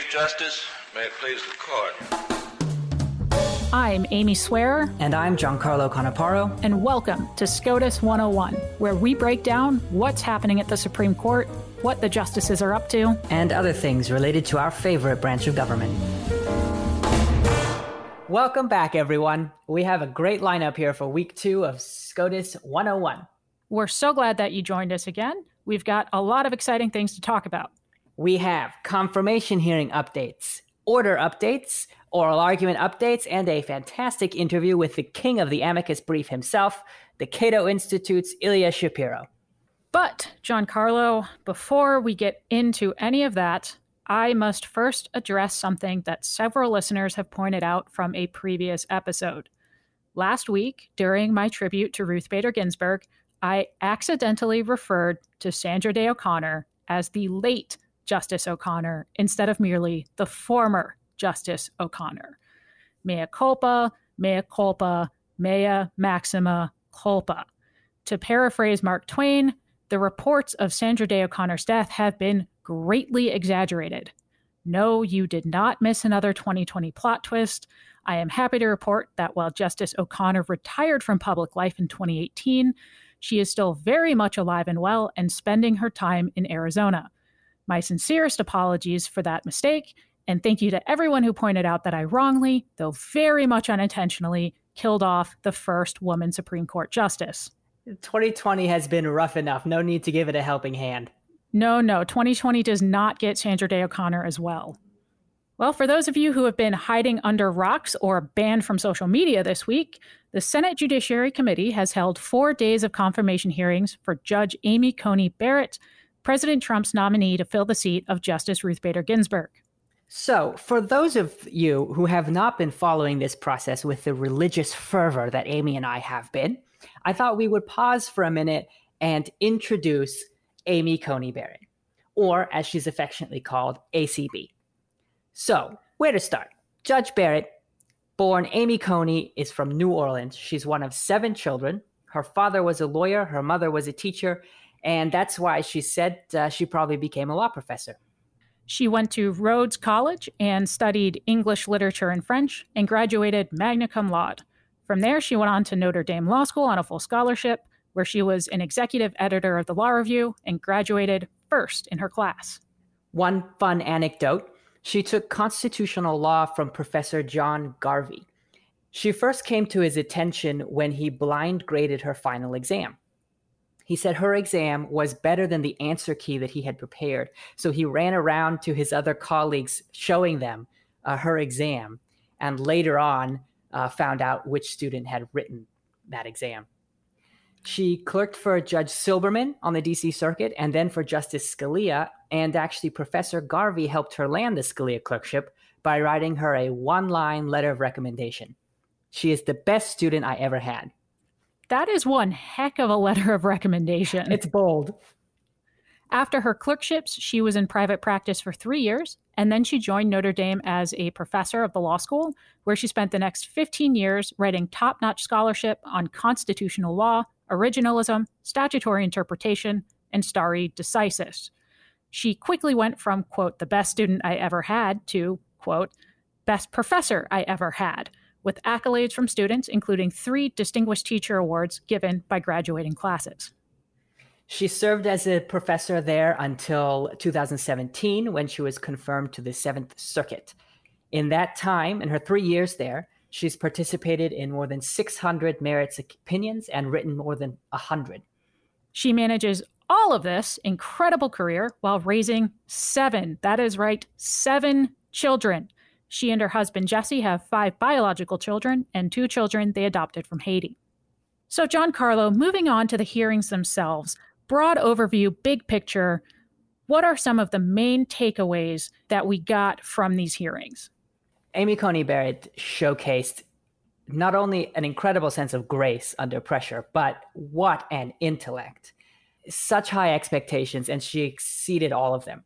Chief Justice, may it please the court. I'm Amy Swearer. And I'm Giancarlo Canaparo. And welcome to SCOTUS 101, where we break down what's happening at the Supreme Court, what the justices are up to, and other things related to our favorite branch of government. Welcome back, everyone. We have a great lineup here for week two of SCOTUS 101. We're so glad that you joined us again. We've got a lot of exciting things to talk about. We have confirmation hearing updates, order updates, oral argument updates, and a fantastic interview with the king of the amicus brief himself, the Cato Institute's Ilya Shapiro. But, Giancarlo, before we get into any of that, I must first address something that several listeners have pointed out from a previous episode. Last week, during my tribute to Ruth Bader Ginsburg, I accidentally referred to Sandra Day O'Connor as the late Justice O'Connor instead of merely the former Justice O'Connor. Mea culpa, mea culpa, mea maxima culpa. To paraphrase Mark Twain, the reports of Sandra Day O'Connor's death have been greatly exaggerated. No, you did not miss another 2020 plot twist. I am happy to report that while Justice O'Connor retired from public life in 2018, she is still very much alive and well and spending her time in Arizona. My sincerest apologies for that mistake, and thank you to everyone who pointed out that I wrongly, though very much unintentionally, killed off the first woman Supreme Court justice. 2020 has been rough enough. No need to give it a helping hand. No, no, 2020 does not get Sandra Day O'Connor as well. Well, for those of you who have been hiding under rocks or banned from social media this week, the Senate Judiciary Committee has held four days of confirmation hearings for Judge Amy Coney Barrett, President Trump's nominee to fill the seat of Justice Ruth Bader Ginsburg. So, for those of you who have not been following this process with the religious fervor that Amy and I have been, I thought we would pause for a minute and introduce Amy Coney Barrett, or as she's affectionately called, ACB. So, where to start? Judge Barrett, born Amy Coney, is from New Orleans. She's one of seven children. Her father was a lawyer, her mother was a teacher, and that's why she said uh, she probably became a law professor. She went to Rhodes College and studied English literature and French and graduated magna cum laude. From there, she went on to Notre Dame Law School on a full scholarship where she was an executive editor of the Law Review and graduated first in her class. One fun anecdote she took constitutional law from Professor John Garvey. She first came to his attention when he blind graded her final exam. He said her exam was better than the answer key that he had prepared. So he ran around to his other colleagues showing them uh, her exam and later on uh, found out which student had written that exam. She clerked for Judge Silberman on the DC Circuit and then for Justice Scalia. And actually, Professor Garvey helped her land the Scalia clerkship by writing her a one line letter of recommendation. She is the best student I ever had. That is one heck of a letter of recommendation. It's bold. After her clerkships, she was in private practice for three years, and then she joined Notre Dame as a professor of the law school, where she spent the next 15 years writing top notch scholarship on constitutional law, originalism, statutory interpretation, and stare decisis. She quickly went from, quote, the best student I ever had to, quote, best professor I ever had, with accolades from students, including three Distinguished Teacher Awards given by graduating classes. She served as a professor there until 2017 when she was confirmed to the Seventh Circuit. In that time, in her three years there, She's participated in more than 600 merits opinions and written more than 100. She manages all of this incredible career while raising seven, that is right, seven children. She and her husband Jesse have five biological children and two children they adopted from Haiti. So, Giancarlo, moving on to the hearings themselves, broad overview, big picture, what are some of the main takeaways that we got from these hearings? Amy Coney Barrett showcased not only an incredible sense of grace under pressure, but what an intellect. Such high expectations, and she exceeded all of them.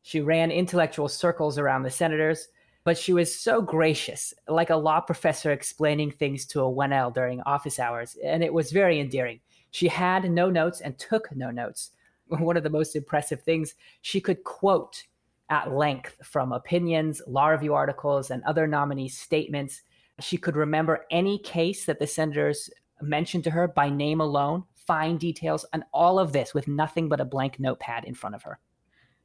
She ran intellectual circles around the senators, but she was so gracious, like a law professor explaining things to a 1L during office hours, and it was very endearing. She had no notes and took no notes. One of the most impressive things, she could quote at length from opinions, law review articles, and other nominees' statements. She could remember any case that the senators mentioned to her by name alone, fine details, and all of this with nothing but a blank notepad in front of her.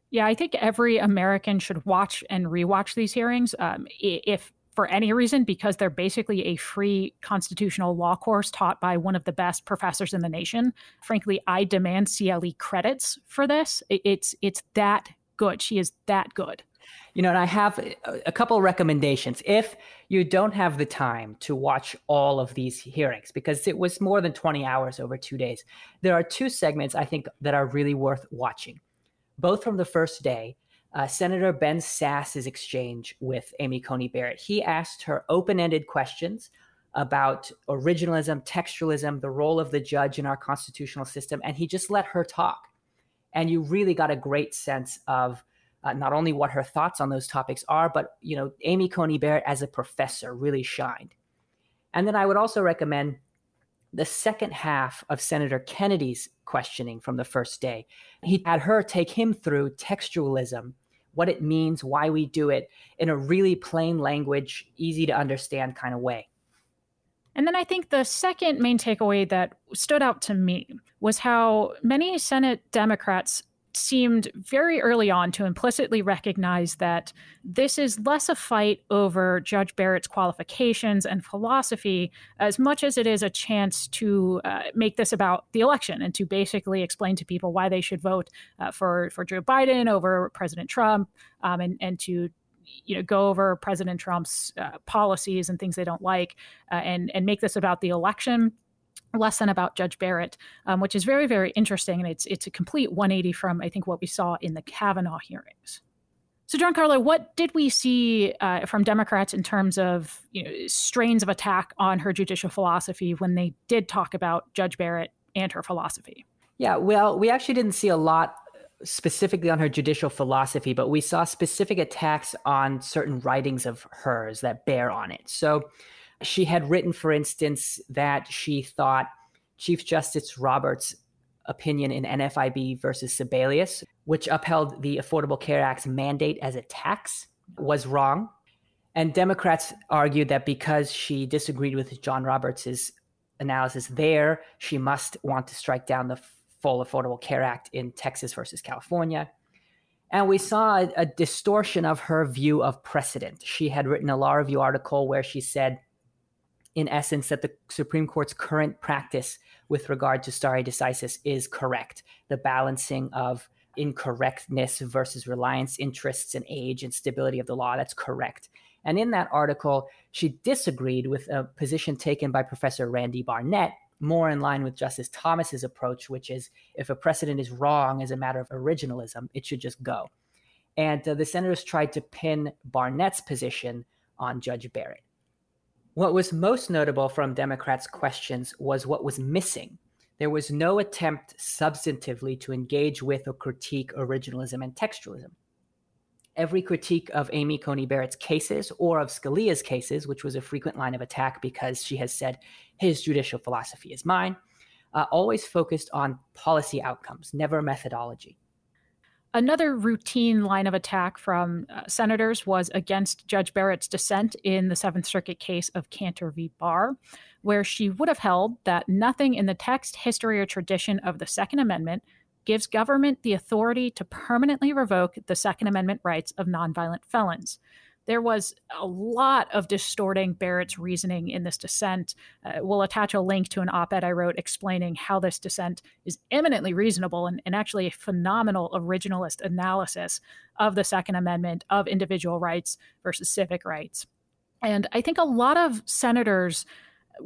Yeah, I think every American should watch and rewatch these hearings. Um, if for any reason, because they're basically a free constitutional law course taught by one of the best professors in the nation. Frankly, I demand CLE credits for this. It's it's that good. She is that good. You know, and I have a couple recommendations. If you don't have the time to watch all of these hearings, because it was more than 20 hours over two days, there are two segments I think that are really worth watching, both from the first day. Uh, Senator Ben Sasse's exchange with Amy Coney Barrett. He asked her open ended questions about originalism, textualism, the role of the judge in our constitutional system, and he just let her talk and you really got a great sense of uh, not only what her thoughts on those topics are, but you know, Amy Coney Barrett as a professor really shined. And then I would also recommend the second half of Senator Kennedy's questioning from the first day. He had her take him through textualism, what it means, why we do it, in a really plain language, easy to understand kind of way. And then I think the second main takeaway that stood out to me was how many Senate Democrats seemed very early on to implicitly recognize that this is less a fight over Judge Barrett's qualifications and philosophy as much as it is a chance to uh, make this about the election and to basically explain to people why they should vote uh, for for Joe Biden over President Trump um, and and to you know go over President Trump's uh, policies and things they don't like, uh, and and make this about the election less than about Judge Barrett, um, which is very very interesting, and it's it's a complete 180 from I think what we saw in the Kavanaugh hearings. So, Giancarlo, what did we see uh, from Democrats in terms of you know, strains of attack on her judicial philosophy when they did talk about Judge Barrett and her philosophy? Yeah, well, we actually didn't see a lot specifically on her judicial philosophy, but we saw specific attacks on certain writings of hers that bear on it. So she had written, for instance, that she thought Chief Justice Roberts' opinion in NFIB versus Sebelius, which upheld the Affordable Care Act's mandate as a tax, was wrong. And Democrats argued that because she disagreed with John Roberts' analysis there, she must want to strike down the full Affordable Care Act in Texas versus California. And we saw a, a, distortion of her view of precedent. She had written a law review article where she said, in essence, that the Supreme Court's current practice with regard to stare decisis is correct. The balancing of incorrectness versus reliance interests and age and stability of the law, that's correct. And in that article, she disagreed with a position taken by Professor Randy Barnett, more in line with Justice Thomas's approach, which is if a precedent is wrong as a matter of originalism, it should just go. And uh, the senators tried to pin Barnett's position on Judge Barrett. What was most notable from Democrats' questions was what was missing. There was no attempt substantively to engage with or critique originalism and textualism every critique of Amy Coney Barrett's cases or of Scalia's cases, which was a frequent line of attack because she has said his judicial philosophy is mine, uh, always focused on policy outcomes, never methodology. Another routine line of attack from uh, senators was against Judge Barrett's dissent in the Seventh Circuit case of Kanter v. Barr, where she would have held that nothing in the text, history, or tradition of the Second Amendment gives government the authority to permanently revoke the Second Amendment rights of nonviolent felons. There was a lot of distorting Barrett's reasoning in this dissent. Uh, we'll attach a link to an op ed I wrote explaining how this dissent is eminently reasonable and, and actually a phenomenal originalist analysis of the Second Amendment, of individual rights versus civic rights. And I think a lot of senators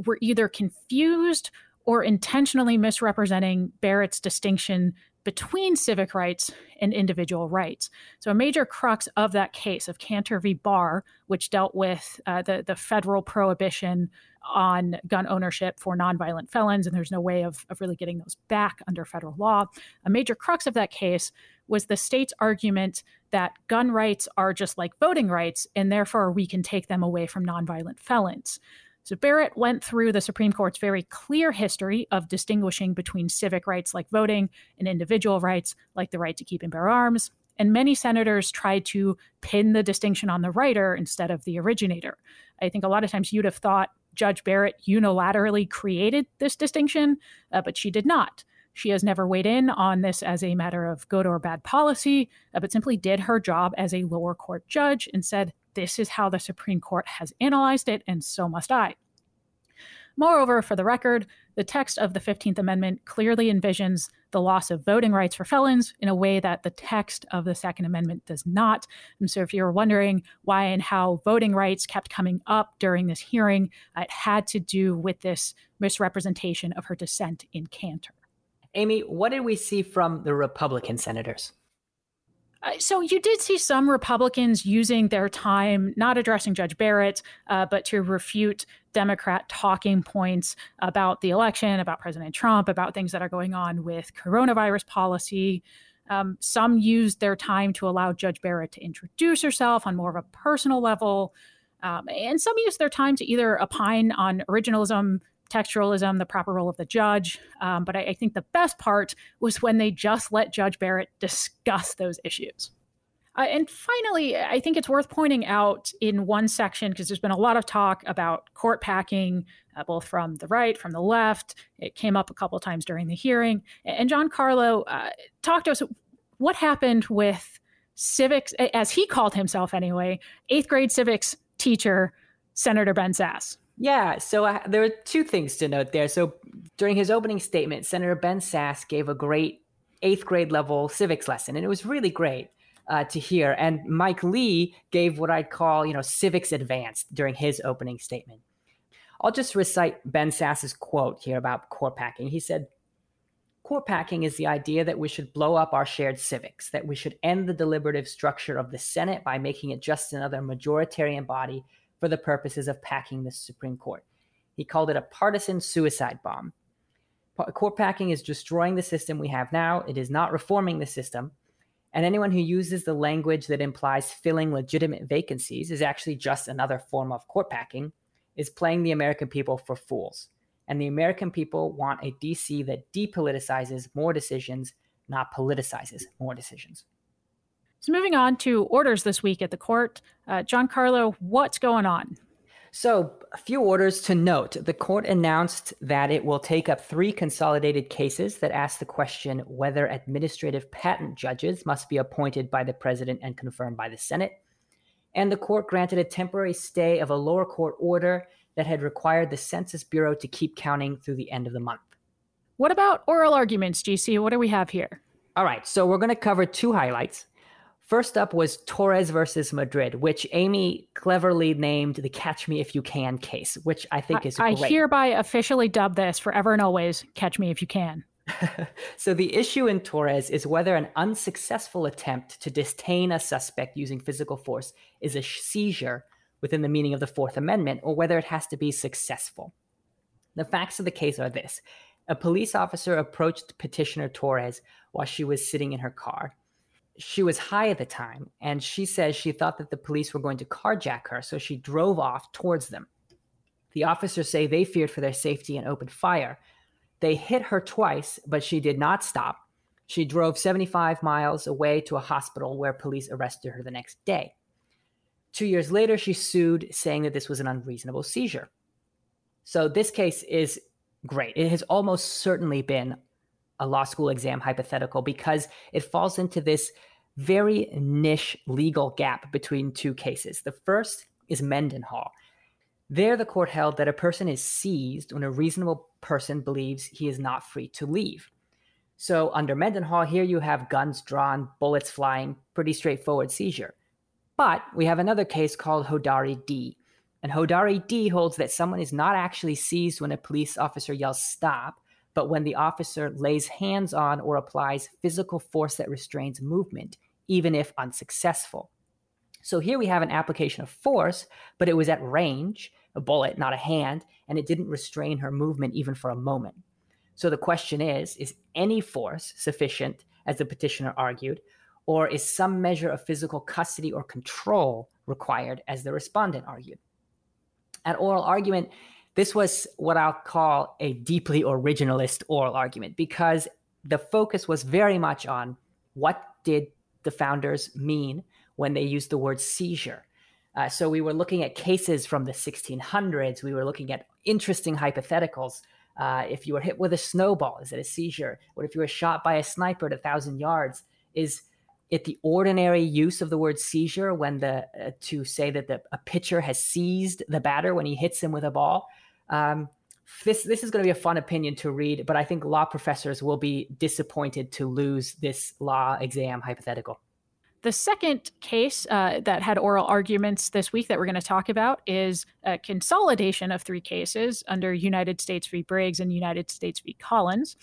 were either confused or intentionally misrepresenting Barrett's distinction between civic rights and individual rights. So, a major crux of that case of Kanter v. Barr, which dealt with uh, the, the federal prohibition on gun ownership for nonviolent felons, and there's no way of, of really getting those back under federal law. A major crux of that case was the state's argument that gun rights are just like voting rights, and therefore we can take them away from nonviolent felons. So Barrett went through the Supreme Court's very clear history of distinguishing between civic rights like voting and individual rights like the right to keep and bear arms. and many senators tried to pin the distinction on the writer instead of the originator. I think a lot of times you'd have thought Judge Barrett unilaterally created this distinction, uh, but she did not. She has never weighed in on this as a matter of good or bad policy, uh, but simply did her job as a lower court judge and said, This is how the Supreme Court has analyzed it, and so must I. Moreover, for the record, the text of the 15th Amendment clearly envisions the loss of voting rights for felons in a way that the text of the Second Amendment does not. And so, if you're wondering why and how voting rights kept coming up during this hearing, it had to do with this misrepresentation of her dissent in Kanter. Amy, what did we see from the Republican senators? Uh, so you did see some Republicans using their time not addressing Judge Barrett, uh, but to refute Democrat talking points about the election, about President Trump, about things that are going on with coronavirus policy. Um, some used their time to allow Judge Barrett to introduce herself on more of a personal level. Um, and some used their time to either opine on originalism, textualism, the proper role of the judge. Um, but I, I think the best part was when they just let Judge Barrett discuss those issues. Uh, and finally, I think it's worth pointing out in one section, because there's been a lot of talk about court packing, uh, both from the right, from the left. It came up a couple of times during the hearing. And Giancarlo uh, talked to us what happened with civics, as he called himself anyway, eighth grade civics teacher, Senator Ben Sasse. Yeah, so uh, there are two things to note there. So during his opening statement, Senator Ben Sasse gave a great eighth grade level civics lesson, and it was really great uh, to hear. And Mike Lee gave what I'd call, you know, civics advanced during his opening statement. I'll just recite Ben Sasse's quote here about court packing. He said, Court packing is the idea that we should blow up our shared civics, that we should end the deliberative structure of the Senate by making it just another majoritarian body for the purposes of packing the Supreme Court. He called it a partisan suicide bomb. Court packing is destroying the system we have now. It is not reforming the system. And anyone who uses the language that implies filling legitimate vacancies is actually just another form of court packing, is playing the American people for fools. And the American people want a DC that depoliticizes more decisions, not politicizes more decisions. So, moving on to orders this week at the court. Uh, Giancarlo, what's going on? So, a few orders to note. The court announced that it will take up three consolidated cases that ask the question whether administrative patent judges must be appointed by the president and confirmed by the Senate. And the court granted a temporary stay of a lower court order that had required the Census Bureau to keep counting through the end of the month. What about oral arguments, GC? What do we have here? All right, so we're going to cover two highlights. First up was Torres versus Madrid, which Amy cleverly named the Catch Me If You Can case, which I think is I, great. I hereby officially dub this forever and always Catch Me If You Can. so the issue in Torres is whether an unsuccessful attempt to detain a suspect using physical force is a seizure within the meaning of the Fourth Amendment or whether it has to be successful. The facts of the case are this. A police officer approached petitioner Torres while she was sitting in her car she was high at the time, and she says she thought that the police were going to carjack her, so she drove off towards them. The officers say they feared for their safety and opened fire. They hit her twice, but she did not stop. She drove 75 miles away to a hospital where police arrested her the next day. Two years later, she sued, saying that this was an unreasonable seizure. So, this case is great. It has almost certainly been a law school exam hypothetical because it falls into this very niche legal gap between two cases. The first is Mendenhall. There, the court held that a person is seized when a reasonable person believes he is not free to leave. So, under Mendenhall, here you have guns drawn, bullets flying, pretty straightforward seizure. But we have another case called Hodari D. And Hodari D holds that someone is not actually seized when a police officer yells stop, but when the officer lays hands on or applies physical force that restrains movement, even if unsuccessful. So here we have an application of force, but it was at range, a bullet, not a hand, and it didn't restrain her movement even for a moment. So the question is is any force sufficient, as the petitioner argued, or is some measure of physical custody or control required, as the respondent argued? At oral argument, this was what I'll call a deeply originalist oral argument because the focus was very much on what did the founders mean when they used the word seizure. Uh, so we were looking at cases from the 1600s. We were looking at interesting hypotheticals. Uh, if you were hit with a snowball, is it a seizure? What if you were shot by a sniper at a thousand yards? Is it the ordinary use of the word seizure when the uh, to say that the, a pitcher has seized the batter when he hits him with a ball? Um, this this is going to be a fun opinion to read, but I think law professors will be disappointed to lose this law exam hypothetical. The second case uh, that had oral arguments this week that we're going to talk about is a consolidation of three cases under United States v. Briggs and United States v. Collins.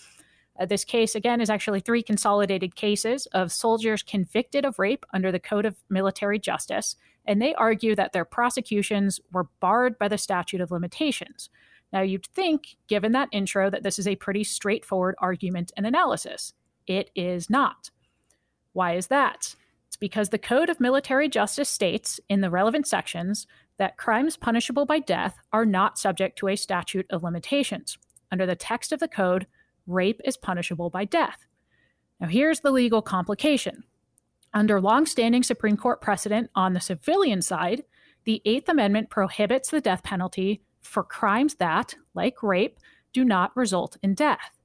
Uh, this case, again, is actually three consolidated cases of soldiers convicted of rape under the Code of Military Justice, and they argue that their prosecutions were barred by the statute of limitations. Now, you'd think, given that intro, that this is a pretty straightforward argument and analysis. It is not. Why is that? It's because the Code of Military Justice states in the relevant sections that crimes punishable by death are not subject to a statute of limitations. Under the text of the code, rape is punishable by death. Now, here's the legal complication. Under longstanding Supreme Court precedent on the civilian side, the Eighth Amendment prohibits the death penalty for crimes that, like rape, do not result in death.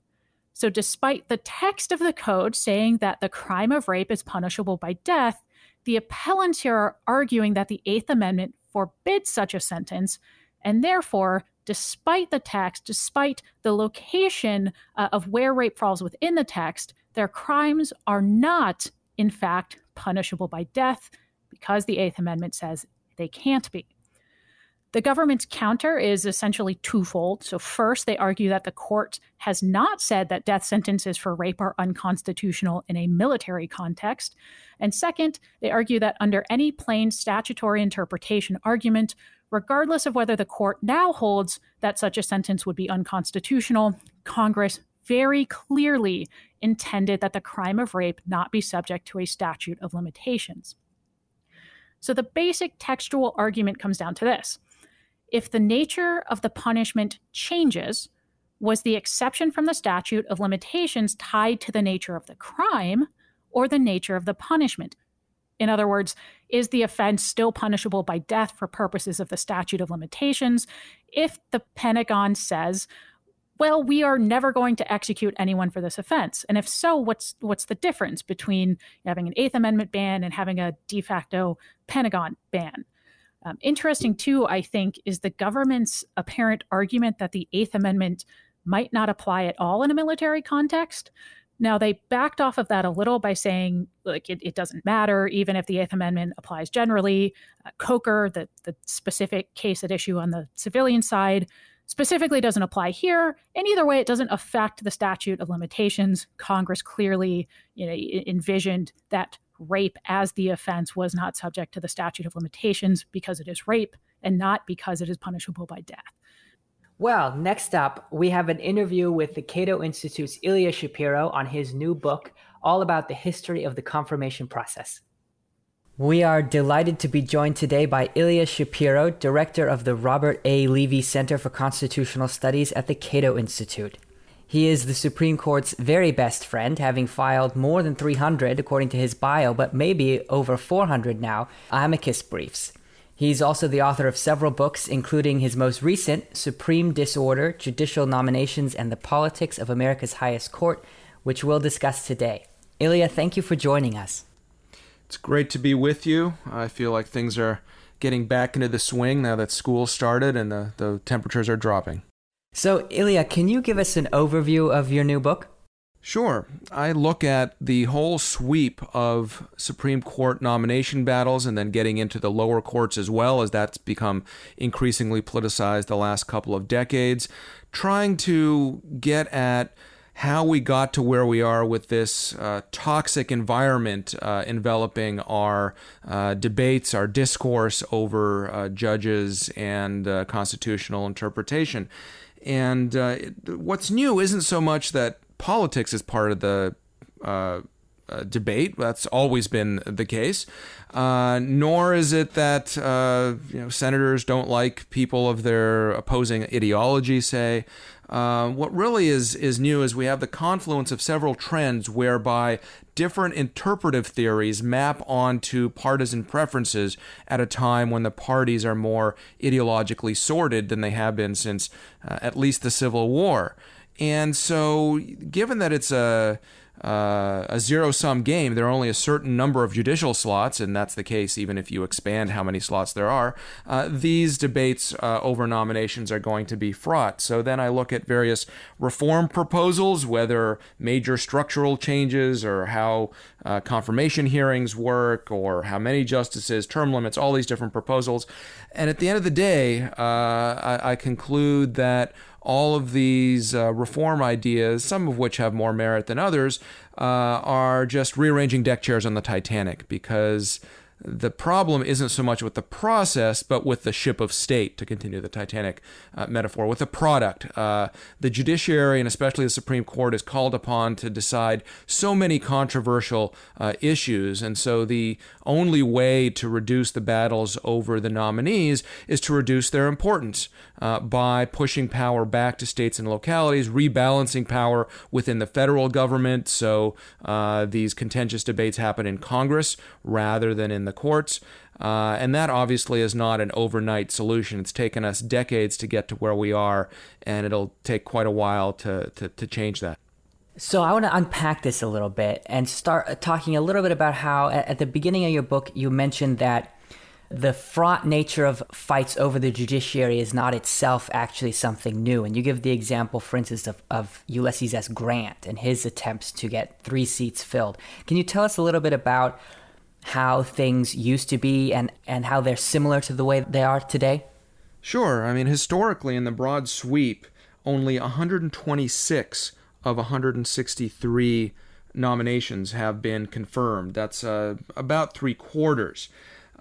So, despite the text of the code saying that the crime of rape is punishable by death, the appellants here are arguing that the Eighth Amendment forbids such a sentence, and therefore, despite the text, despite the location uh, of where rape falls within the text, their crimes are not, in fact, punishable by death because the Eighth Amendment says they can't be. The government's counter is essentially twofold. So, first, they argue that the court has not said that death sentences for rape are unconstitutional in a military context. And second, they argue that under any plain statutory interpretation argument, regardless of whether the court now holds that such a sentence would be unconstitutional, Congress very clearly intended that the crime of rape not be subject to a statute of limitations. So, the basic textual argument comes down to this if the nature of the punishment changes, was the exception from the statute of limitations tied to the nature of the crime or the nature of the punishment? In other words, is the offense still punishable by death for purposes of the statute of limitations if the Pentagon says, well, we are never going to execute anyone for this offense. And if so, what's what's the difference between having an Eighth Amendment ban and having a de facto Pentagon ban? Um, interesting, too, I think, is the government's apparent argument that the Eighth Amendment might not apply at all in a military context. Now, they backed off of that a little by saying, like, it, it doesn't matter, even if the Eighth Amendment applies generally. Uh, Coker, the, the specific case at issue on the civilian side, specifically doesn't apply here. And either way, it doesn't affect the statute of limitations. Congress clearly you know, envisioned that rape as the offense was not subject to the statute of limitations because it is rape and not because it is punishable by death. Well, next up, we have an interview with the Cato Institute's Ilya Shapiro on his new book, all about the history of the confirmation process. We are delighted to be joined today by Ilya Shapiro, director of the Robert A. Levy Center for Constitutional Studies at the Cato Institute. He is the Supreme Court's very best friend, having filed more than 300, according to his bio, but maybe over 400 now, amicus briefs. He's also the author of several books, including his most recent, Supreme Disorder Judicial Nominations and the Politics of America's Highest Court, which we'll discuss today. Ilya, thank you for joining us. It's great to be with you. I feel like things are getting back into the swing now that school started and the, the temperatures are dropping. So, Ilya, can you give us an overview of your new book? Sure. I look at the whole sweep of Supreme Court nomination battles and then getting into the lower courts as well, as that's become increasingly politicized the last couple of decades, trying to get at how we got to where we are with this uh, toxic environment uh, enveloping our uh, debates, our discourse over uh, judges and uh, constitutional interpretation. And uh, what's new isn't so much that politics is part of the uh, uh, debate. That's always been the case. Uh, nor is it that uh, you know senators don't like people of their opposing ideology, say, uh, what really is is new is we have the confluence of several trends whereby different interpretive theories map onto partisan preferences at a time when the parties are more ideologically sorted than they have been since uh, at least the Civil War. And so, given that it's a uh, a zero sum game. There are only a certain number of judicial slots, and that's the case even if you expand how many slots there are. Uh, these debates uh, over nominations are going to be fraught. So then I look at various reform proposals, whether major structural changes or how uh, confirmation hearings work or how many justices, term limits, all these different proposals. And at the end of the day, uh, I, I conclude that all of these uh, reform ideas, some of which have more merit than others, uh, are just rearranging deck chairs on the Titanic because the problem isn't so much with the process, but with the ship of state, to continue the Titanic uh, metaphor, with the product. Uh, the judiciary, and especially the Supreme Court, is called upon to decide so many controversial uh, issues. And so the only way to reduce the battles over the nominees is to reduce their importance uh, by pushing power back to states and localities, rebalancing power within the federal government. So uh, these contentious debates happen in Congress rather than in the courts. Uh, and that obviously is not an overnight solution. It's taken us decades to get to where we are, and it'll take quite a while to, to, to change that. So I want to unpack this a little bit and start talking a little bit about how at the beginning of your book you mentioned that the fraught nature of fights over the judiciary is not itself actually something new. And you give the example, for instance, of, of Ulysses S. Grant and his attempts to get three seats filled. Can you tell us a little bit about how things used to be and, and how they're similar to the way they are today? Sure. I mean, historically, in the broad sweep, only 126 of 163 nominations have been confirmed. That's uh, about three quarters.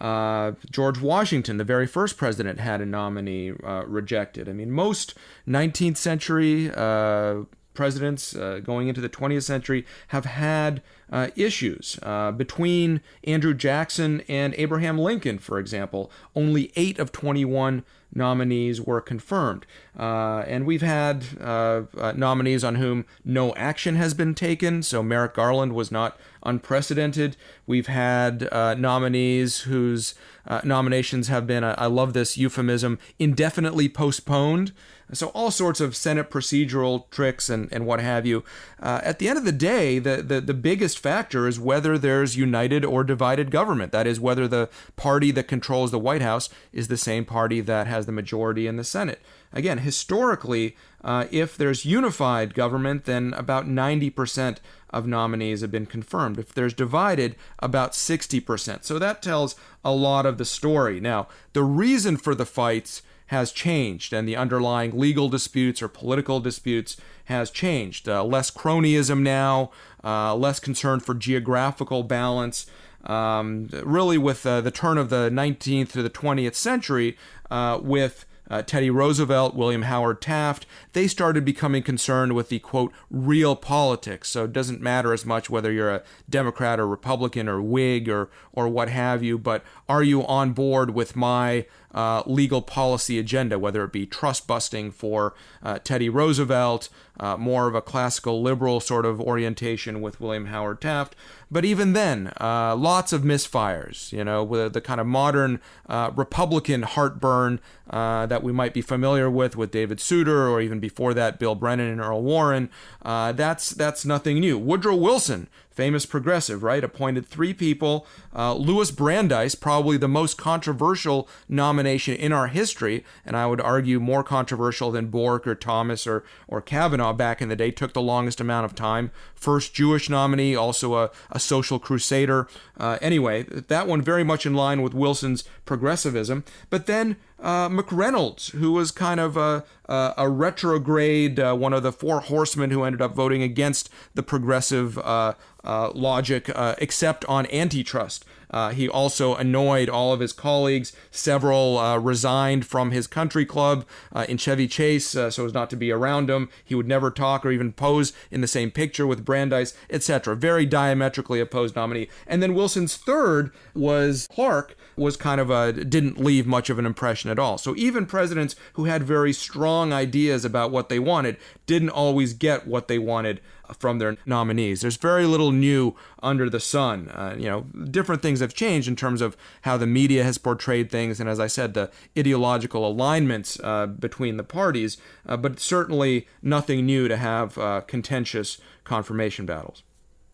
Uh, George Washington, the very first president, had a nominee uh, rejected. I mean, most 19th century uh, presidents uh, going into the 20th century have had uh, issues. Uh, between Andrew Jackson and Abraham Lincoln, for example, only 8 of 21 nominees were confirmed. Uh, and we've had uh, uh, nominees on whom no action has been taken, so Merrick Garland was not unprecedented. We've had nominees whose nominations have been, I love this euphemism, indefinitely postponed. So all sorts of Senate procedural tricks and, and what have you. Uh, at the end of the day, the, the, the biggest factor is whether there's united or divided government. That is, whether the party that controls the White House is the same party that has the majority in the Senate. Again, historically, uh, if there's unified government, then about 90% of nominees have been confirmed. If there's divided, about 60%. So that tells a lot of the story. Now, the reason for the fights has changed and the underlying legal disputes or political disputes has changed. Uh, less cronyism now, uh, less concern for geographical balance. Um, really, with uh, the turn of the 19th to the 20th century, uh, with uh, Teddy Roosevelt, William Howard Taft, they started becoming concerned with the quote real politics. So it doesn't matter as much whether you're a Democrat or Republican or Whig or or what have you, but are you on board with my uh, legal policy agenda, whether it be trust busting for uh, Teddy Roosevelt, uh, more of a classical liberal sort of orientation with William Howard Taft. But even then, uh, lots of misfires, you know, with the kind of modern uh, Republican heartburn uh, that we might be familiar with with David Souter, or even before that, Bill Brennan and Earl Warren. that's, that's nothing new. Woodrow Wilson famous progressive, right? Appointed three people. Uh, Louis Brandeis, probably the most controversial nomination in our history, and I would argue more controversial than Bork or Thomas or, or Kavanaugh back in the day, took the longest amount of time. First Jewish nominee, also a, a social crusader. Uh, anyway, that one very much in line with Wilson's progressivism. But then uh, McReynolds, who was kind of a, a, a retrograde, uh, one of the four horsemen who ended up voting against the progressive uh, uh logic, uh, except on antitrust. Uh, he also annoyed all of his colleagues. Several uh, resigned from his country club uh, in Chevy Chase uh, so as not to be around him. He would never talk or even pose in the same picture with Brandeis, etc. Very diametrically opposed nominee. And then Wilson's third was Clarke, was kind of a didn't leave much of an impression at all. So even presidents who had very strong ideas about what they wanted didn't always get what they wanted from their nominees. There's very little new under the sun. Uh, you know, different things have changed in terms of how the media has portrayed things, and as I said, the ideological alignments uh, between the parties. Uh, but certainly nothing new to have uh, contentious confirmation battles.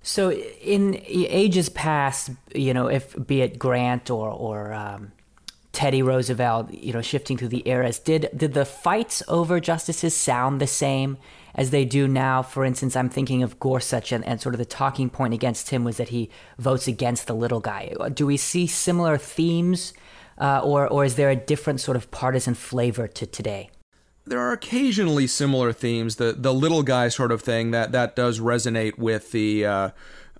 So, in ages past, you know, if be it Grant or or um, Teddy Roosevelt, you know, shifting through the eras, did did the fights over justices sound the same as they do now? For instance, I'm thinking of Gorsuch, and, and sort of the talking point against him was that he votes against the little guy. Do we see similar themes, uh, or or is there a different sort of partisan flavor to today? there are occasionally similar themes. The the little guy sort of thing that that does resonate with the uh,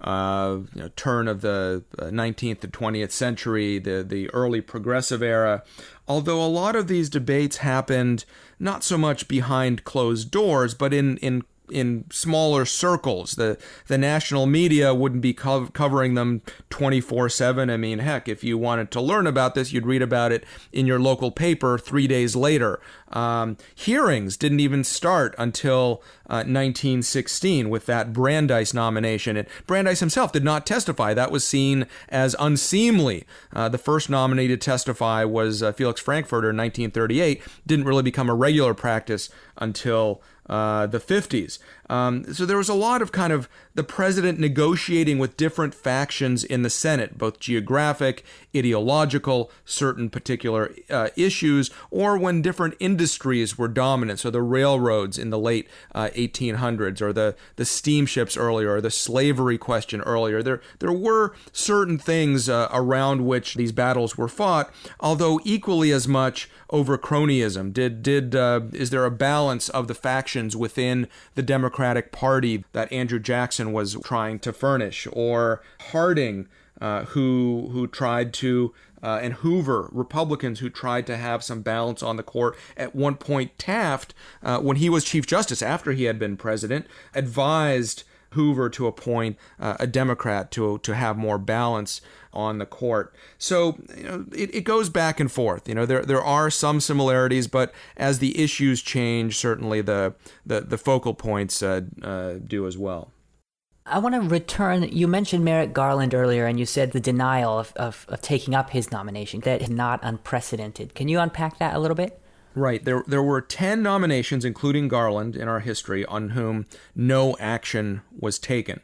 uh, you know, turn of the 19th to 20th century, the the early progressive era. Although a lot of these debates happened not so much behind closed doors, but in in in smaller circles. The the national media wouldn't be co- covering them 24/7. I mean, heck, if you wanted to learn about this, you'd read about it in your local paper 3 days later. Um, hearings didn't even start until uh, 1916 with that Brandeis nomination. And Brandeis himself did not testify. That was seen as unseemly. Uh, the first nominee to testify was uh, Felix Frankfurter in 1938. Didn't really become a regular practice until uh, the 50s. Um, so there was a lot of kind of the president negotiating with different factions in the Senate, both geographic, ideological, certain particular uh, issues, or when different industries were dominant. So the railroads in the late uh, 1800s, or the, the steamships earlier, or the slavery question earlier. There, there were certain things uh, around which these battles were fought, although equally as much over cronyism. Did, did, uh, is there a balance of the factions within the Democratic Party that Andrew Jackson was trying to furnish, or Harding, uh, who who tried to uh, and Hoover, Republicans who tried to have some balance on the court. At one point, Taft, uh, when he was Chief Justice after he had been president, advised Hoover to appoint uh, a Democrat to to have more balance on the court. So you know, it, it goes back and forth. You know, there there are some similarities, but as the issues change, certainly the the, the focal points uh, uh, do as well. I want to return. You mentioned Merrick Garland earlier, and you said the denial of, of, of taking up his nomination that is not unprecedented. Can you unpack that a little bit? Right. There, there were 10 nominations, including Garland, in our history on whom no action was taken.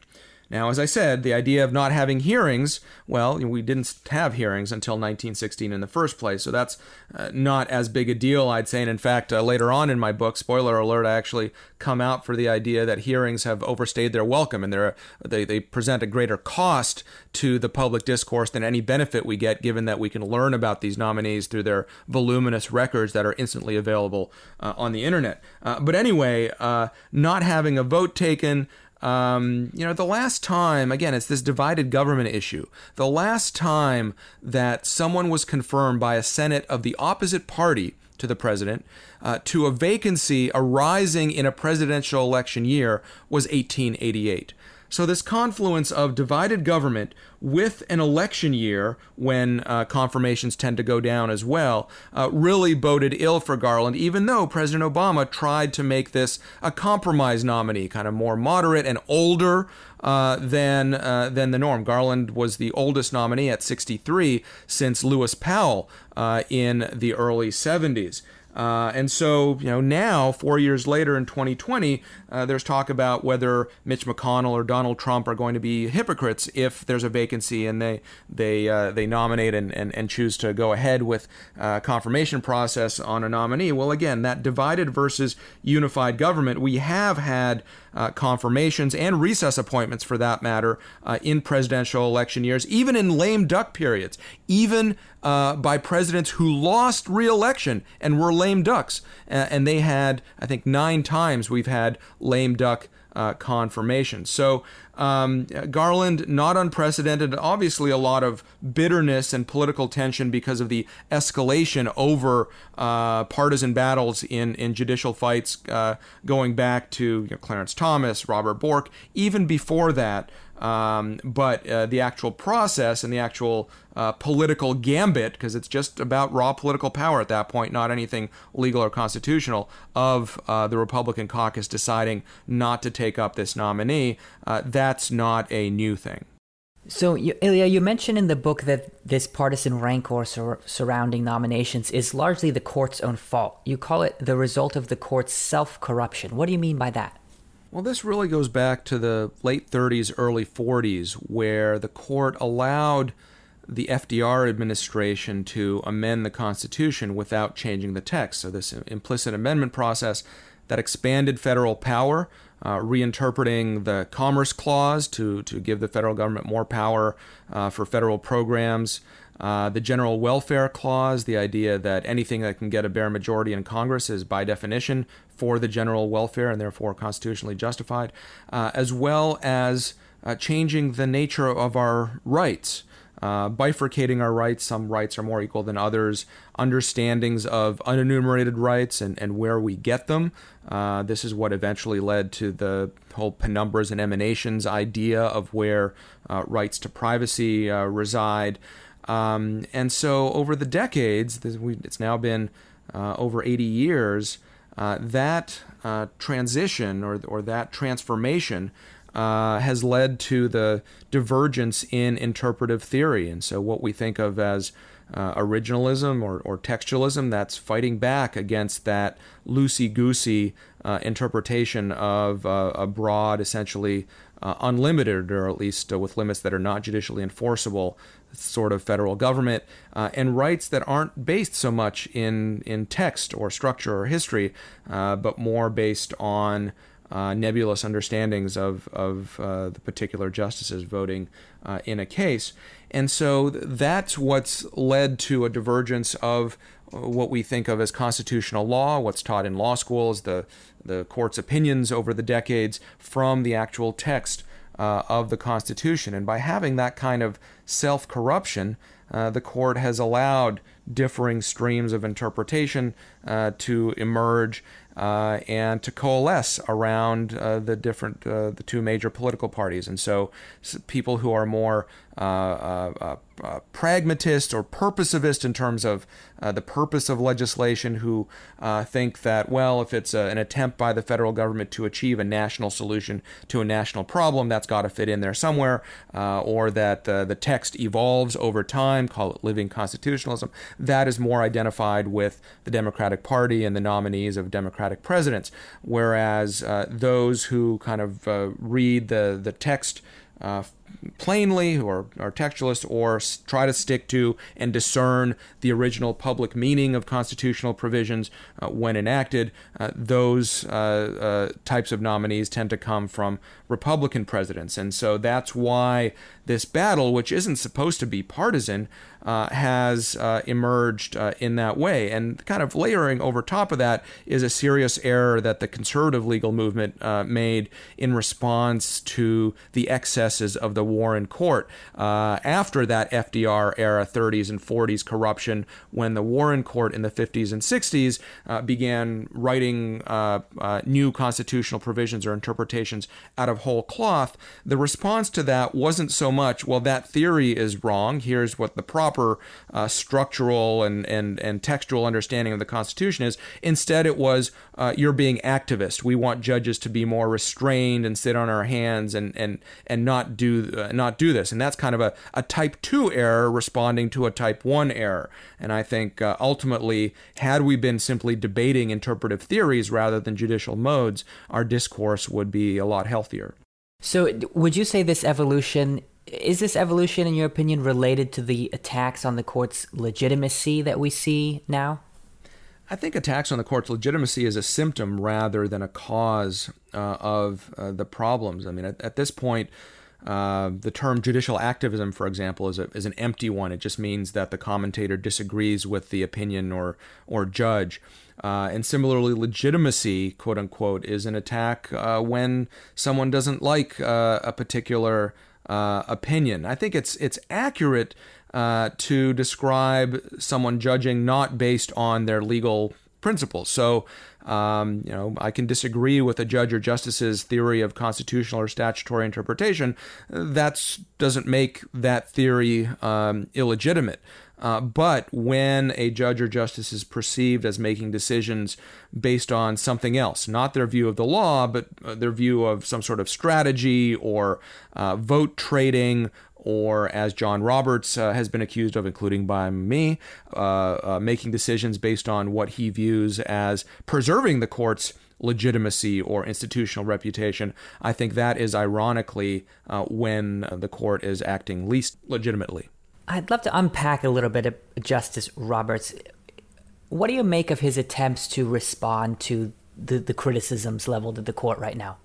Now, as I said, the idea of not having hearings, well, we didn't have hearings until 1916 in the first place, so that's uh, not as big a deal, I'd say. And in fact, uh, later on in my book, spoiler alert, I actually come out for the idea that hearings have overstayed their welcome and they, they present a greater cost to the public discourse than any benefit we get, given that we can learn about these nominees through their voluminous records that are instantly available uh, on the internet. Uh, but anyway, uh, not having a vote taken, um, you know, the last time, again, it's this divided government issue. The last time that someone was confirmed by a Senate of the opposite party to the president uh, to a vacancy arising in a presidential election year was 1888. So, this confluence of divided government with an election year when uh, confirmations tend to go down as well uh, really boded ill for Garland, even though President Obama tried to make this a compromise nominee, kind of more moderate and older. Uh, than uh, than the norm. Garland was the oldest nominee at 63 since Lewis Powell uh, in the early 70s. Uh, and so, you know, now, four years later in 2020, uh, there's talk about whether Mitch McConnell or Donald Trump are going to be hypocrites if there's a vacancy and they they uh, they nominate and, and, and choose to go ahead with uh, confirmation process on a nominee. Well, again, that divided versus unified government, we have had uh, confirmations and recess appointments, for that matter, uh, in presidential election years, even in lame duck periods, even uh, by presidents who lost re-election and were lame ducks. and they had, I think, nine times we've had lame duck uh, confirmation. So um, Garland, not unprecedented, obviously a lot of bitterness and political tension because of the escalation over uh, partisan battles in, in judicial fights uh, going back to you know, Clarence Thomas, Robert Bork, even before that. Um, but uh, the actual process and the actual uh, political gambit, because it's just about raw political power at that point, not anything legal or constitutional, of uh, the Republican caucus deciding not to take up this nominee, uh, that's not a new thing. So, you, Ilya, you mentioned in the book that this partisan rancor sur- surrounding nominations is largely the court's own fault. You call it the result of the court's self corruption. What do you mean by that? Well, this really goes back to the late 30s, early 40s, where the court allowed the FDR administration to amend the Constitution without changing the text. So, this implicit amendment process that expanded federal power, uh, reinterpreting the Commerce Clause to, to give the federal government more power uh, for federal programs. Uh, the General Welfare Clause, the idea that anything that can get a bare majority in Congress is by definition for the general welfare and therefore constitutionally justified, uh, as well as uh, changing the nature of our rights. Uh, bifurcating our rights. Some rights are more equal than others. Understandings of unenumerated rights and, and where we get them. Uh, this is what eventually led to the whole penumbras and emanations idea of where rights to privacy reside. Um, and so, over the decades, it's now been uh, over 80 years, uh, that uh, transition or, or that transformation uh, has led to the divergence in interpretive theory. And so, what we think of as uh, originalism or, or, textualism, that's fighting back against that loosey goosey uh, interpretation of a broad, essentially unlimited, or at least with limits that are not judicially enforceable, sort of federal government uh, and rights that aren't based so much in, in text or structure or history, uh, but more based on uh, nebulous understandings of, of uh, the particular justices voting uh, in a case. And so that's what's led to a divergence of what we think of as constitutional law, what's taught in law schools, the, the court's opinions over the decades, from the actual text uh, of the Constitution. And by having that kind of self corruption, uh, the court has allowed differing streams of interpretation uh, to emerge uh, and to coalesce around uh, the different uh, the two major political parties. And so, people who are more uh, uh, uh, pragmatist or purposivist in terms of the purpose of legislation, who think that well, if it's a, an attempt by the federal government to achieve a national solution to a national problem, that's got to fit in there somewhere, or that the text evolves over time, call it living constitutionalism. That is more identified with the Democratic Party and the nominees of Democratic presidents, whereas those who kind of read the the text uh, plainly or are textualists or try to stick to and discern the original public meaning of constitutional provisions uh, when enacted, uh, those uh, uh, types of nominees tend to come from Republican presidents. And so that's why this battle, which isn't supposed to be partisan, uh, has uh, emerged in that way. And kind of layering over top of that is a serious error that the conservative legal movement made in response to the excesses of the Warren Court. Uh, after that FDR era, 30s and 40s corruption, when the Warren Court in the 50s and 60s uh, began writing new constitutional provisions or interpretations out of whole cloth, the response to that wasn't so much, well, that theory is wrong. Here's what the proper uh, structural and, and, and textual understanding of the Constitution is. Instead, it was uh, you're being activist. We want judges to be more restrained and sit on our hands and and and not do uh, not do this. And that's kind of a, a type two error responding to a type one error. And I think uh, ultimately, had we been simply debating interpretive theories rather than judicial modes, our discourse would be a lot healthier. So, would you say this evolution is this evolution, in your opinion, related to the attacks on the court's legitimacy that we see now? I think attacks on the court's legitimacy is a symptom rather than a cause uh, of uh, the problems. I mean, at, at, this point, uh, the term judicial activism, for example, is, a, is an empty one. It just means that the commentator disagrees with the opinion or, or judge. Uh, and similarly, legitimacy, quote unquote, is an attack uh, when someone doesn't like uh, a particular uh, opinion. I think it's it's accurate uh, to describe someone judging not based on their legal principles. So, um, you know, I can disagree with a judge or justice's theory of constitutional or statutory interpretation. That doesn't make that theory um, illegitimate. Uh, but when a judge or justice is perceived as making decisions based on something else, not their view of the law, but uh, their view of some sort of strategy or uh, vote trading, or as John Roberts uh, has been accused of, including by me, uh, uh, making decisions based on what he views as preserving the court's legitimacy or institutional reputation. I think that is ironically when the court is acting least legitimately. I'd love to unpack a little bit of Justice Roberts. What do you make of his attempts to respond to the, the criticisms leveled at the court right now?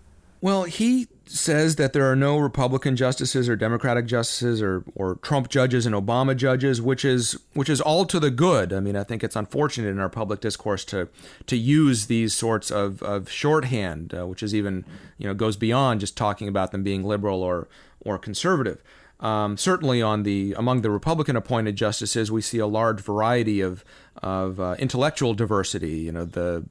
Well, he says that there are no Republican justices or Democratic justices or, or Trump judges and Obama judges, which is which is all to the good. I mean, I think it's unfortunate in our public discourse to to use these sorts of, of shorthand, uh, which is even you know goes beyond just talking about them being liberal or or conservative. Um, certainly, on the among the Republican-appointed justices, we see a large variety of of uh, intellectual diversity. You know, the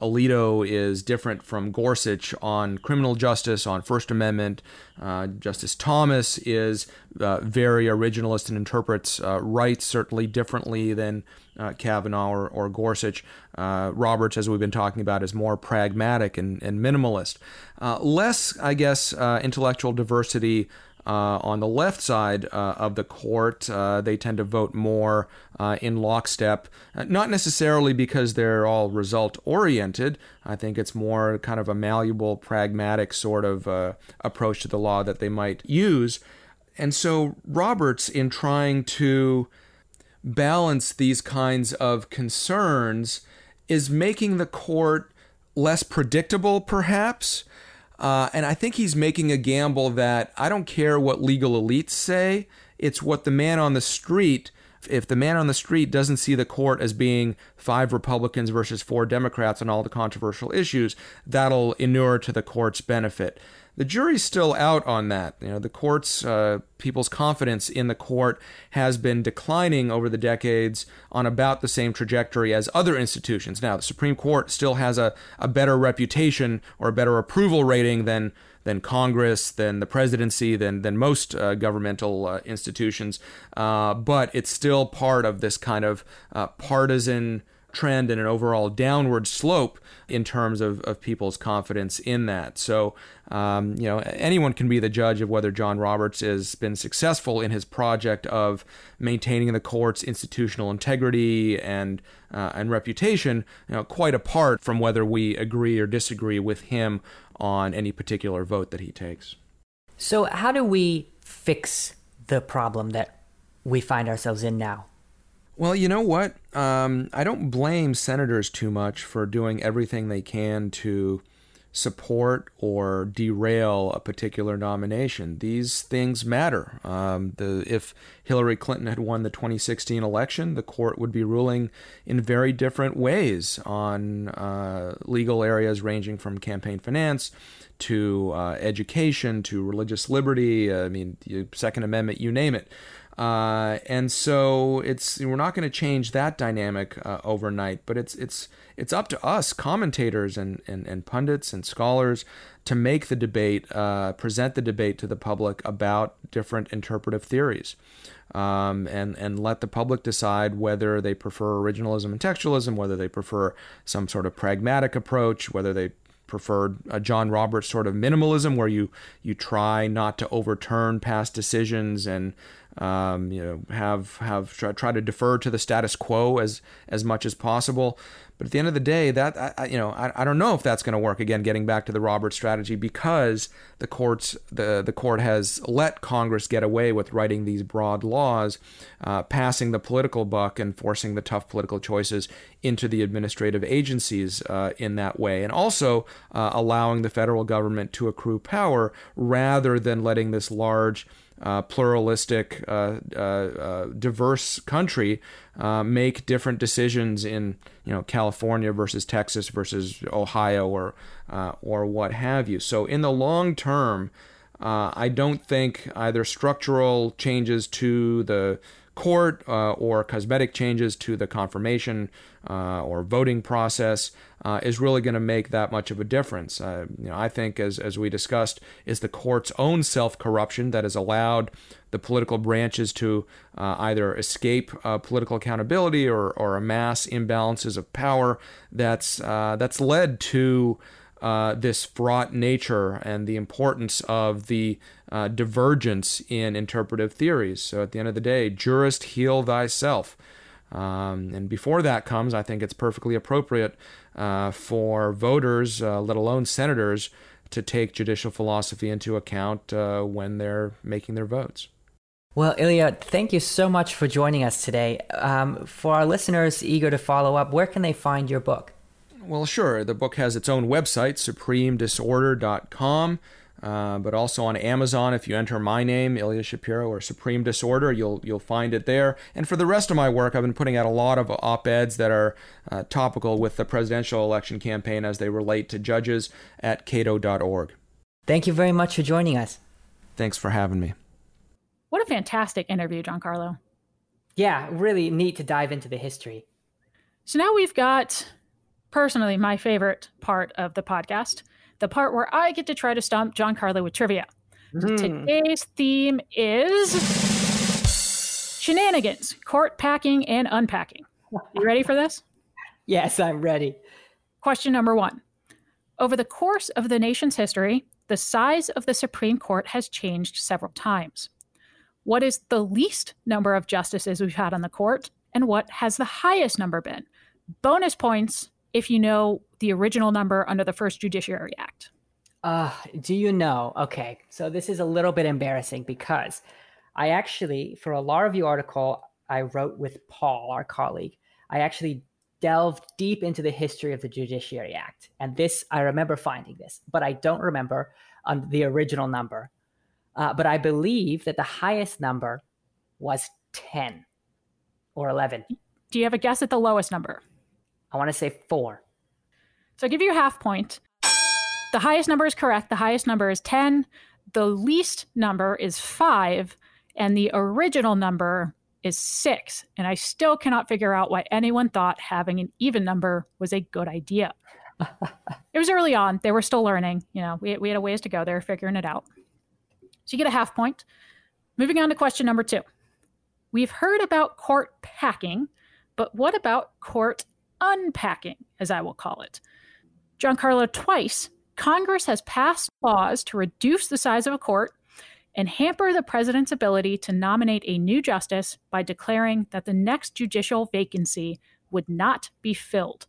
Alito is different from Gorsuch on criminal justice, on First Amendment. Uh, justice Thomas is uh, very originalist and interprets uh, rights certainly differently than uh, Kavanaugh or, or Gorsuch. Roberts, as we've been talking about, is more pragmatic and, and minimalist. less, I guess, intellectual diversity uh, on the left side uh, of the court, uh, they tend to vote more uh, in lockstep, uh, not necessarily because they're all result oriented. I think it's more kind of a malleable, pragmatic sort of uh, approach to the law that they might use. And so, Roberts, in trying to balance these kinds of concerns, is making the court less predictable, perhaps. Uh, and I think he's making a gamble that I don't care what legal elites say, it's what the man on the street. If the man on the street doesn't see the court as being five Republicans versus four Democrats on all the controversial issues, that'll inure to the court's benefit the jury's still out on that. You know, the courts, uh, people's confidence in the court has been declining over the decades on about the same trajectory as other institutions. Now, the Supreme Court still has a, a better reputation or a better approval rating than than Congress, than the presidency, than than most uh, governmental uh, institutions, uh, but it's still part of this kind of uh, partisan trend and an overall downward slope in terms of, of people's confidence in that. So, um, you know, anyone can be the judge of whether John Roberts has been successful in his project of maintaining the court's institutional integrity and uh, and reputation, you know, quite apart from whether we agree or disagree with him on any particular vote that he takes. So, how do we fix the problem that we find ourselves in now? Well, you know what? Um, I don't blame senators too much for doing everything they can to support or derail a particular nomination. These things matter. Um, the, if Hillary Clinton had won the 2016 election, the court would be ruling in very different ways on uh, legal areas ranging from campaign finance to uh, education to religious liberty. I mean, the Second Amendment, you name it. Uh, and so it's we're not going to change that dynamic uh, overnight, but it's it's it's up to us commentators and, and, and pundits and scholars to make the debate, uh, present the debate to the public about different interpretive theories. Um, and and let the public decide whether they prefer originalism and textualism, whether they prefer some sort of pragmatic approach, whether they preferred a John Roberts sort of minimalism, where you you try not to overturn past decisions and um, you know, have have try, try to defer to the status quo as as much as possible. But at the end of the day, that I, you know, I, I don't know if that's going to work. Again, getting back to the Roberts strategy, because the courts the the court has let Congress get away with writing these broad laws, uh, passing the political buck and forcing the tough political choices into the administrative agencies uh, in that way, and also uh, allowing the federal government to accrue power rather than letting this large uh, pluralistic, uh, uh, uh, diverse country make different decisions in you know California versus Texas versus Ohio or or what have you. So in the long term, I don't think either structural changes to the court uh, or cosmetic changes to the confirmation uh, or voting process uh, is really going to make that much of a difference. Uh, you know, I think, as, as we discussed, is the court's own self corruption that has allowed the political branches to uh, either escape uh, political accountability or, or amass imbalances of power that's, that's led to uh, this fraught nature and the importance of the uh, divergence in interpretive theories. So at the end of the day, jurist heal thyself. Um, and before that comes, I think it's perfectly appropriate uh, for voters, uh, let alone senators, to take judicial philosophy into account uh, when they're making their votes. Well, Ilya, thank you so much for joining us today. Um, for our listeners eager to follow up, where can they find your book? Well, sure. The book has its own website, supremedisorder.com, uh, but also on Amazon. If you enter my name, Ilya Shapiro, or Supreme Disorder, you'll you'll find it there. And for the rest of my work, I've been putting out a lot of op-eds that are uh, topical with the presidential election campaign as they relate to judges at cato.org. Thank you very much for joining us. Thanks for having me. What a fantastic interview, Giancarlo. Yeah, really neat to dive into the history. So now we've got personally my favorite part of the podcast, the part where I get to try to stump Giancarlo with trivia. Mm. Today's theme is shenanigans, court packing and unpacking. You ready for this? yes, I'm ready. Question number one. Over the course of the nation's history, the size of the Supreme Court has changed several times. What is the least number of justices we've had on the court, and what has the highest number been? Bonus points if you know the original number under the First Judiciary Act. Uh, do you know? Okay, so this is a little bit embarrassing because I actually, for a law review article I wrote with Paul, our colleague, I actually delved deep into the history of the Judiciary Act. And this, I remember finding this, but I don't remember um, the original number. Uh, but I believe that the highest number was 10 or 11. Do you have a guess at the lowest number? I want to say four. So I'll give you a half point. The highest number is correct. The highest number is 10. The least number is five. And the original number is six. And I still cannot figure out why anyone thought having an even number was a good idea. it was early on. They were still learning. You know, we, we had a ways to go. They were figuring it out. So you get a half point. Moving on to question number two. We've heard about court packing, but what about court unpacking, as I will call it. Giancarlo, twice, Congress has passed laws to reduce the size of a court and hamper the president's ability to nominate a new justice by declaring that the next judicial vacancy would not be filled.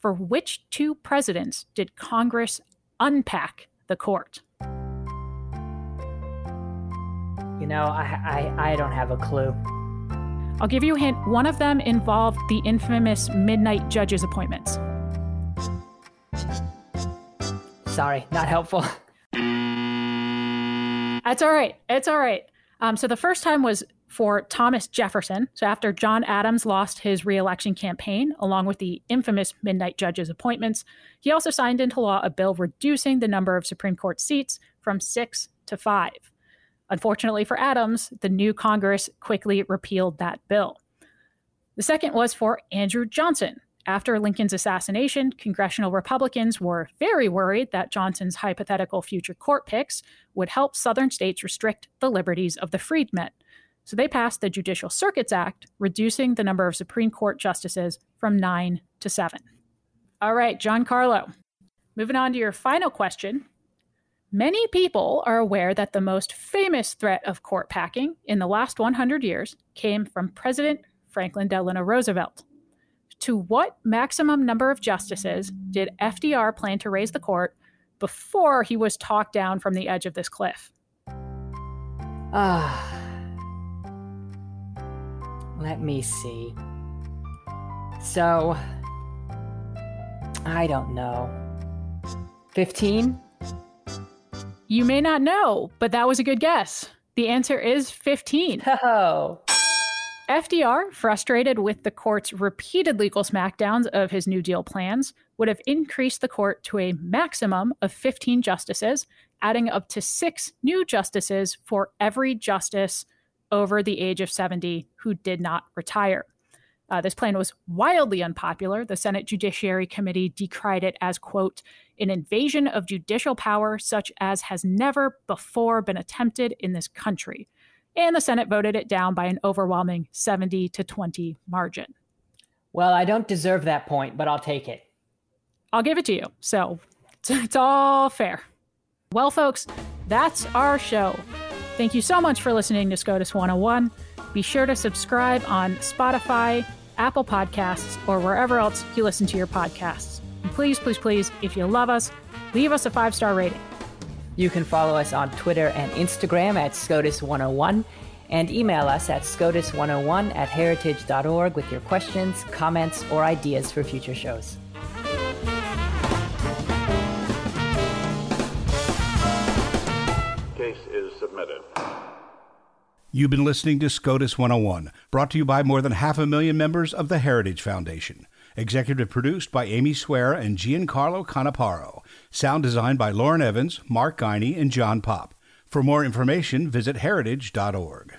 For which two presidents did Congress unpack the court? You know, I, I, I don't have a clue. I'll give you a hint. One of them involved the infamous midnight judges appointments. Sorry, not helpful. That's all right. It's all right. Um, so the first time was for Thomas Jefferson. So after John Adams lost his reelection campaign, along with the infamous midnight judges appointments, he also signed into law a bill reducing the number of Supreme Court seats from six to five. Unfortunately for Adams, the new Congress quickly repealed that bill. The second was for Andrew Johnson. After Lincoln's assassination, congressional Republicans were very worried that Johnson's hypothetical future court picks would help Southern states restrict the liberties of the freedmen. So they passed the Judicial Circuits Act, reducing the number of Supreme Court justices from nine to seven. All right, Giancarlo. Moving on to your final question Many people are aware that the most famous threat of court packing in the last 100 years came from President Franklin Delano Roosevelt. To what maximum number of justices did FDR plan to raise the court before he was talked down from the edge of this cliff? Ah. Let me see. So, I don't know. 15? You may not know, but that was a good guess. The answer is 15. Oh. FDR, frustrated with the court's repeated legal smackdowns of his New Deal plans, would have increased the court to a maximum of 15 justices, adding up to six new justices for every justice over the age of 70 who did not retire. Uh, this plan was wildly unpopular. The Senate Judiciary Committee decried it as, quote, an invasion of judicial power such as has never before been attempted in this country. And the Senate voted it down by an overwhelming 70 to 20 margin. Well, I don't deserve that point, but I'll take it. I'll give it to you. So it's, all fair. Well, folks, that's our show. Thank you so much for listening to SCOTUS 101. Be sure to subscribe on Spotify, Apple Podcasts, or wherever else you listen to your podcasts. And please, please, please, if you love us, leave us a five star rating. You can follow us on Twitter and Instagram at SCOTUS101 and email us at SCOTUS101 at heritage.org with your questions, comments, or ideas for future shows. Case is submitted. You've been listening to SCOTUS 101, brought to you by more than half a million members of the Heritage Foundation. Executive produced by Amy Swearer and Giancarlo Canaparo. Sound designed by Lauren Evans, Mark Guiney, and John Pop. For more information, visit heritage.org.